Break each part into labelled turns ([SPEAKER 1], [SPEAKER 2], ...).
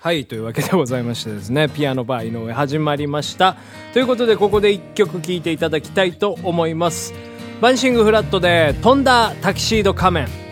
[SPEAKER 1] はいというわけでございましてですねピアノバー井上始まりました。ということでここで1曲聴いていただきたいと思います。バンシングフラットで飛んだタキシード仮面。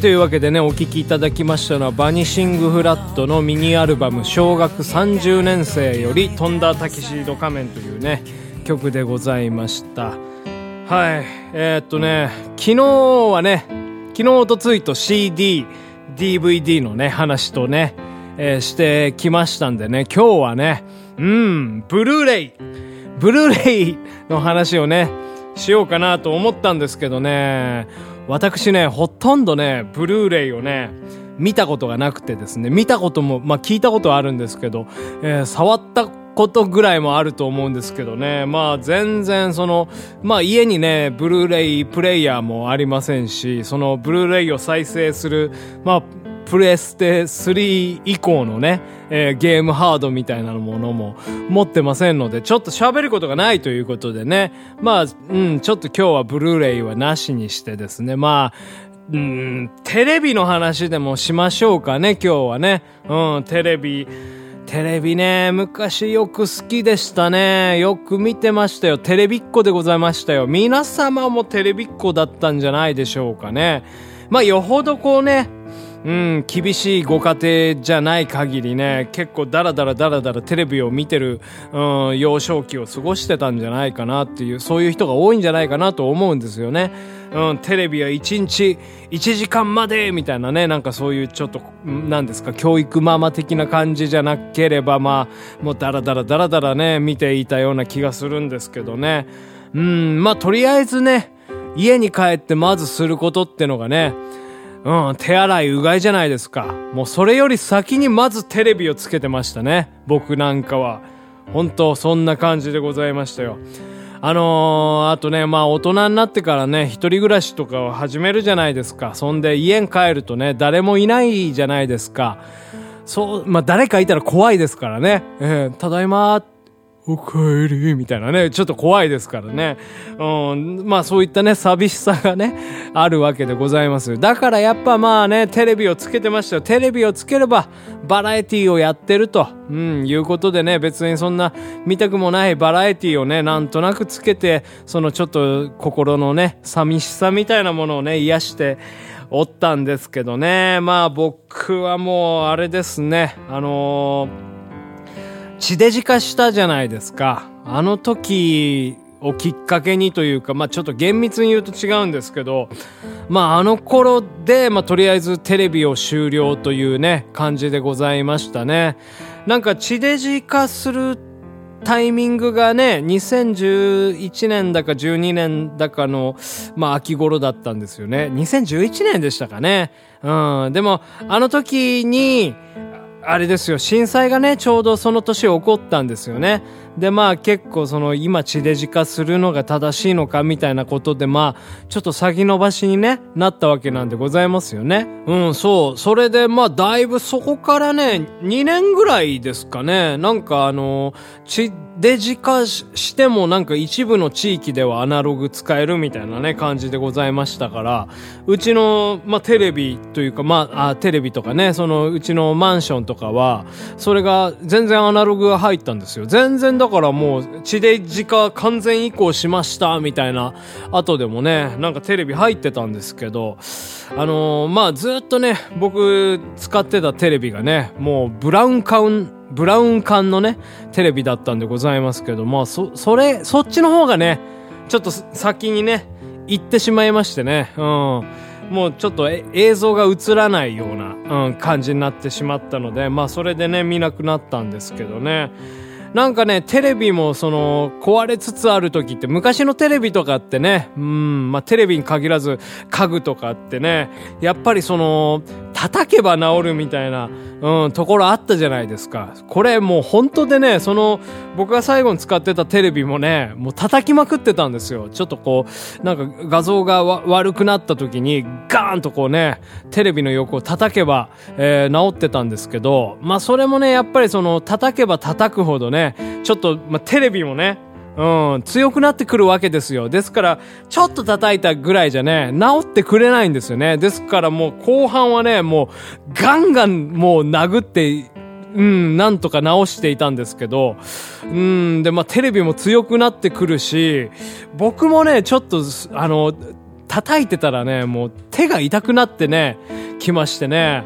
[SPEAKER 2] とい
[SPEAKER 1] うわけでねお聴きいただきましたのはバニシングフラットのミニアルバム「小学30年生より飛んだタキシード仮面」というね曲でございました。はいえー、っとね昨日はね昨日おとついと CDDVD のね話とね、えーしてきましたんでね今日はねうんブルーレイブルーレイの話をねしようかなと思ったんですけどね私ねほとんどねブルーレイをね見たことがなくてですね。見たこともまあ聞いたことはあるんですけど、えー触ったことぐらいもあると思うんですけどね。まあ全然そのまあ家にねブルーレイプレイヤーもありませんしそのブルーレイを再生するまあプレステ3以降のね、えーゲームハードみたいなものも持ってませんので、ちょっと喋ることがないということでね、まあ、うん、ちょっと今日はブルーレイはなしにしてですね、まあ、うん、テレビの話でもしましょうかね、今日はね。うん、テレビ、テレビね、昔よく好きでしたね。よく見てましたよ。テレビっ子でございましたよ。皆様もテレビっ子だったんじゃないでしょうかね。まあ、よほどこうね、うん、厳しいご家庭じゃない限りね、結構ダラダラダラダラテレビを見てる、うん、幼少期を過ごしてたんじゃないかなっていう、そういう人が多いんじゃないかなと思うんですよね。うん、テレビは1日1時間までみたいなね、なんかそういうちょっと、なんですか、教育ママ的な感じじゃなければ、まあ、もうダラダラダラダラね、見ていたような気がするんですけどね。うん、まあとりあえずね、家に帰ってまずすることってのがね、うん、手洗いうがいじゃないですか。もうそれより先にまずテレビをつけてましたね。僕なんかは。本当そんな感じでございましたよ。あのー、あとね、まあ大人になってからね、一人暮らしとかを始めるじゃないですか。そんで家に帰るとね、誰もいないじゃないですか。そう、まあ誰かいたら怖いですからね。えーただいまーおかえりみたいなね、ちょっと怖いですからね。うん、まあそういったね、寂しさがね、あるわけでございます。だからやっぱまあね、テレビをつけてましたよ。テレビをつければ、バラエティをやってると、うん、いうことでね、別にそんな見たくもないバラエティをね、なんとなくつけて、そのちょっと心のね、寂しさみたいなものをね、癒して、おったんですけどね。まあ僕はもうあれですね。あのー地デジ化したじゃないですか。あの時をきっかけにというか、まあちょっと厳密に言うと違うんですけど、まああの頃で、まあとりあえずテレビを終了というね、感じでございましたね。なんか地デジ化するタイミングがね、2011年だか12年だかの、まあ秋頃だったんですよね。2011年でしたかね。うん。でも、あの時に、あれですよ、震災がね、ちょうどその年起こったんですよね。で、まあ結構その今地デジ化するのが正しいのかみたいなことで、まあちょっと先延ばしにね、なったわけなんでございますよね。うん、そう。それでまあだいぶそこからね、2年ぐらいですかね、なんかあの、地デジ化してもなんか一部の地域ではアナログ使えるみたいなね、感じでございましたから、うちの、まあテレビというか、まあ、あテレビとかね、そのうちのマンションとかは、それが全然アナログが入ったんですよ。全然だだからもう地デジ化完全移行しましたみたいな後でもね、なんかテレビ入ってたんですけど、あのーまあずっとね、僕使ってたテレビがね、もうブラウン管、ブラウン管のね、テレビだったんでございますけど、まあそ、それ、そっちの方がね、ちょっと先にね、行ってしまいましてね、うん。もうちょっと映像が映らないような、うん、感じになってしまったので、まあそれでね、見なくなったんですけどね。なんかね、テレビもその、壊れつつある時って、昔のテレビとかってね、うん、まあテレビに限らず家具とかってね、やっぱりその、叩けば治るみたいな、うん、ところあったじゃないですか。これもう本当でね、その、僕が最後に使ってたテレビもね、もう叩きまくってたんですよ。ちょっとこう、なんか画像が悪くなった時に、ガーンとこうね、テレビの横を叩けば、えー治ってたんですけど、まあそれもね、やっぱりその、叩けば叩くほどね、ちょっと、まあテレビもね、うん、強くなってくるわけですよ。ですから、ちょっと叩いたぐらいじゃね、治ってくれないんですよね。ですからもう後半はね、もうガンガンもう殴って、うん、なんとか直していたんですけど、うん、で、まあ、テレビも強くなってくるし、僕もね、ちょっと、あの、叩いてたらね、もう手が痛くなってね、きましてね。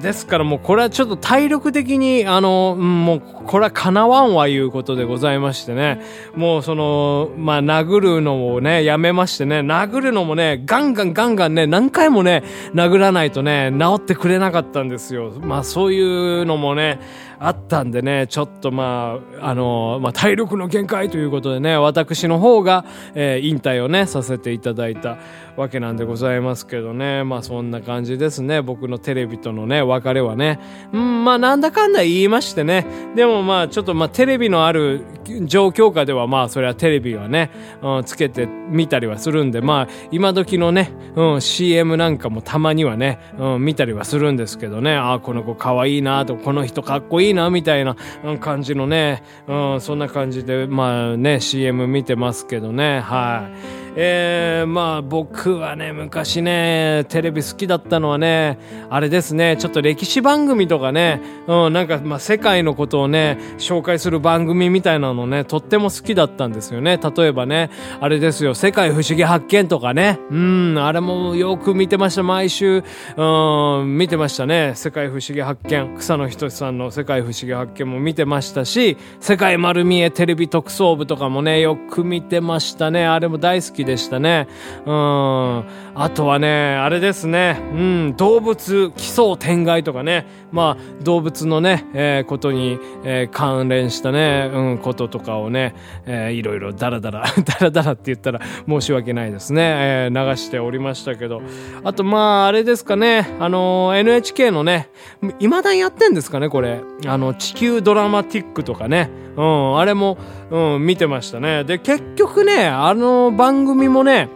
[SPEAKER 1] ですからもうこれはちょっと体力的に、あの、もうこれは叶わんわいうことでございましてね。もうその、まあ、殴るのをね、やめましてね、殴るのもね、ガンガンガンガンね、何回もね、殴らないとね、治ってくれなかったんですよ。まあ、そういうのもね、あったんでね、ちょっとまあ、あの、まあ、体力の限界ということでね、私の方が、えー引退をね、させていただいたわけなんでございますけどね。まあ、そんな感じですね。僕のテレビとのね、別れはね。うん、まあ、なんだかんだ言いましてね。でもまあ、ちょっとまあ、テレビのある状況下ではまあ、それはテレビはね、うん、つけてみたりはするんで、まあ、今時のね、うん、CM なんかもたまにはね、うん、見たりはするんですけどね。ああ、この子可愛いいなと、この人かっこいいな、みたいな感じのね、うん、そんな感じで、まあね、CM 見てますけどね、はい。えー、まあ僕はね、昔ね、テレビ好きだったのはね、あれですね、ちょっと歴史番組とかね、うん、なんかまあ世界のことをね、紹介する番組みたいなのね、とっても好きだったんですよね。例えばね、あれですよ、世界不思議発見とかね、うん、あれもよく見てました、毎週、うん、見てましたね、世界不思議発見、草野仁さんの世界不思議発見も見てましたし、世界丸見えテレビ特捜部とかもね、よく見てましたね、あれも大好きでしたね。うん。あとはね、あれですね。うん。動物奇想天外とかね。まあ、動物のね、えーことに、えー関連したね、うん、こととかをね、えーいろいろダラダラ、ダラダラって言ったら申し訳ないですね。えー流しておりましたけど。あと、まあ、あれですかね。あの NHK のね、未だにやってんですかね、これ。あの、地球ドラマティックとかね。うん、あれも、うん、見てましたね。で、結局ね、あの番組もね、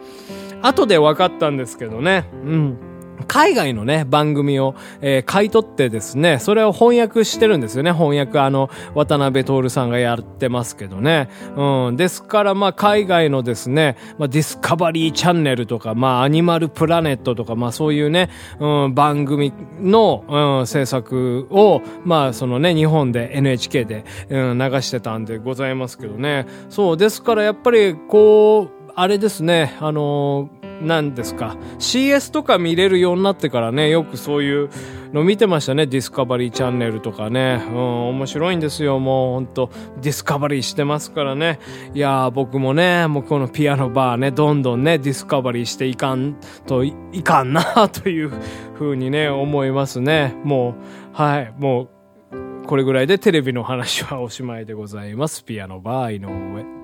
[SPEAKER 1] 後で分かったんですけどね。うん。海外のね、番組を、えー買い取ってですね、それを翻訳してるんですよね。翻訳、あの、渡辺徹さんがやってますけどね。うん。ですから、まあ、海外のですね、まあ、ディスカバリーチャンネルとか、まあ、アニマルプラネットとか、まあ、そういうね、うん、番組の、うん、制作を、まあ、そのね、日本で NHK で、うん、流してたんでございますけどね。そう、ですから、やっぱり、こう、あれですね、あのーなんですか。CS とか見れるようになってからね、よくそういうの見てましたね。ディスカバリーチャンネルとかね。うん、面白いんですよ。もうほんと、ディスカバリーしてますからね。いやー、僕もね、もうこのピアノバーね、どんどんね、ディスカバリーしていかんといかんな、という風にね、思いますね。もう、はい、もう、これぐらいでテレビの話はおしまいでございます。ピアノバー井上。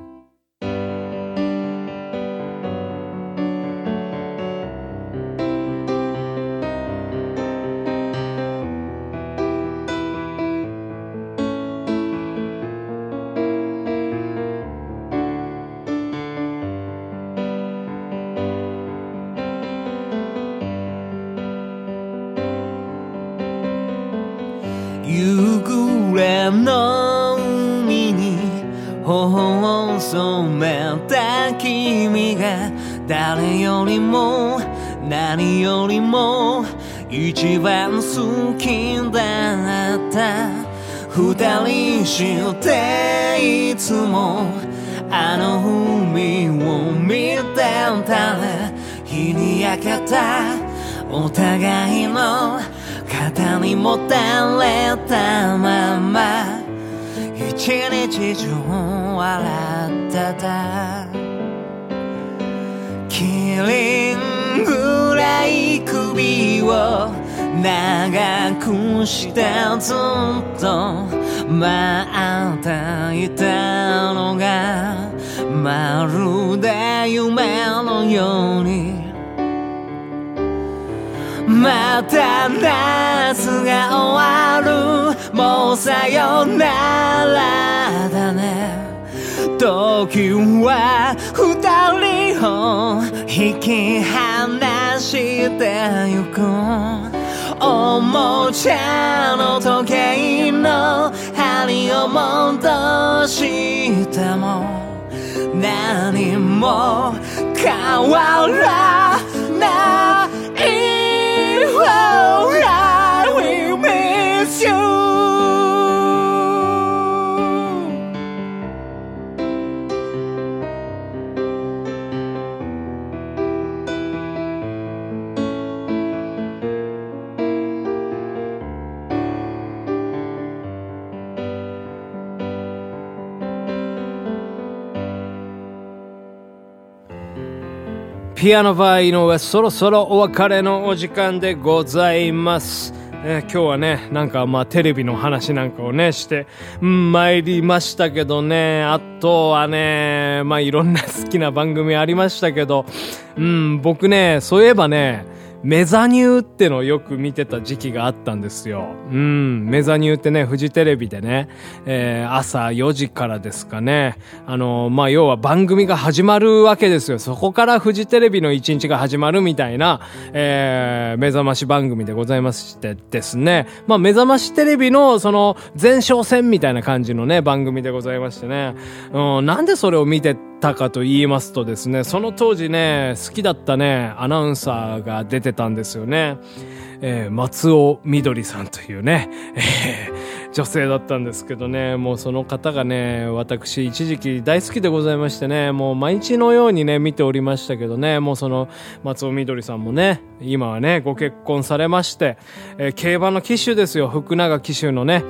[SPEAKER 2] の海に頬を染めた君が誰よりも何よりも一番好きだった。二人していつもあの海を見てた。ら日に焼けた。お互いの肩にもたれたまま一日中笑ってた。キリンぐらい首を長くしてずっと待っていたのがまるで夢のようにまた夏が終わる。もうさよならだね。時は二人を引き離してゆく。おもちゃの時計の針を戻しても何も変わらない
[SPEAKER 1] ピアノバー井上、そろそろお別れのお時間でございます。えー今日はね、なんかまあテレビの話なんかをね、して、うん、参りましたけどね、あとはね、まあいろんな好きな番組ありましたけど、うん、僕ね、そういえばね、メザニューってのをよく見てた時期があったんですよ。うん。メザニューってね、フジテレビでね、えー朝4時からですかね。あのまあ、要は番組が始まるわけですよ。そこからフジテレビの一日が始まるみたいな、えー目覚まし番組でございましてですね。まあ、目覚ましテレビのその前哨戦みたいな感じのね、番組でございましてね。うん、なんでそれを見てたかと言いますとですね、その当時ね、好きだったね、アナウンサーが出てたんですよね。えー松尾みどりさんというね、えー女性だったんですけどね、もうその方がね、私一時期大好きでございましてね、もう毎日のようにね、見ておりましたけどね、もうその松尾みどりさんもね、今はね、ご結婚されまして、えー競馬の騎手ですよ、福永騎手のね、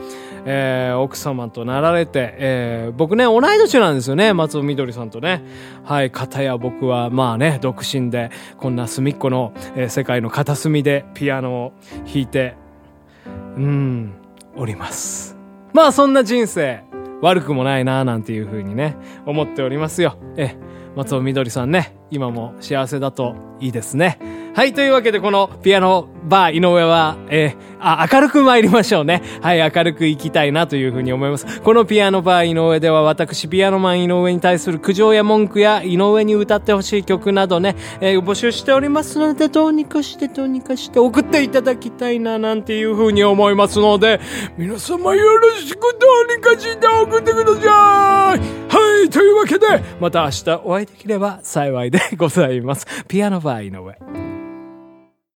[SPEAKER 1] えー奥様となられて、えー僕ね、同い年なんですよね、松尾みどりさんとね。はい、片や僕は、まあね、独身で、こんな隅っこの、えー世界の片隅でピアノを弾いて、うん、おります。まあそんな人生、悪くもないななんていう風にね、思っておりますよ。え、松尾みどりさんね、今も幸せだといいですね。はい、というわけでこのピアノバー井上は、えーあ、明るく参りましょうね。はい、明るく行きたいなというふうに思います。このピアノバー井上では私、ピアノマン井上に対する苦情や文句や井上に歌ってほしい曲などね、えー募集しておりますので、どうにかしてどうにかして送っていただきたいななんていうふうに思いますので、皆様よろしくどうにかして送ってくださいはい、というわけで、また明日お会いできれば幸いですでございます。ピアノバー井上。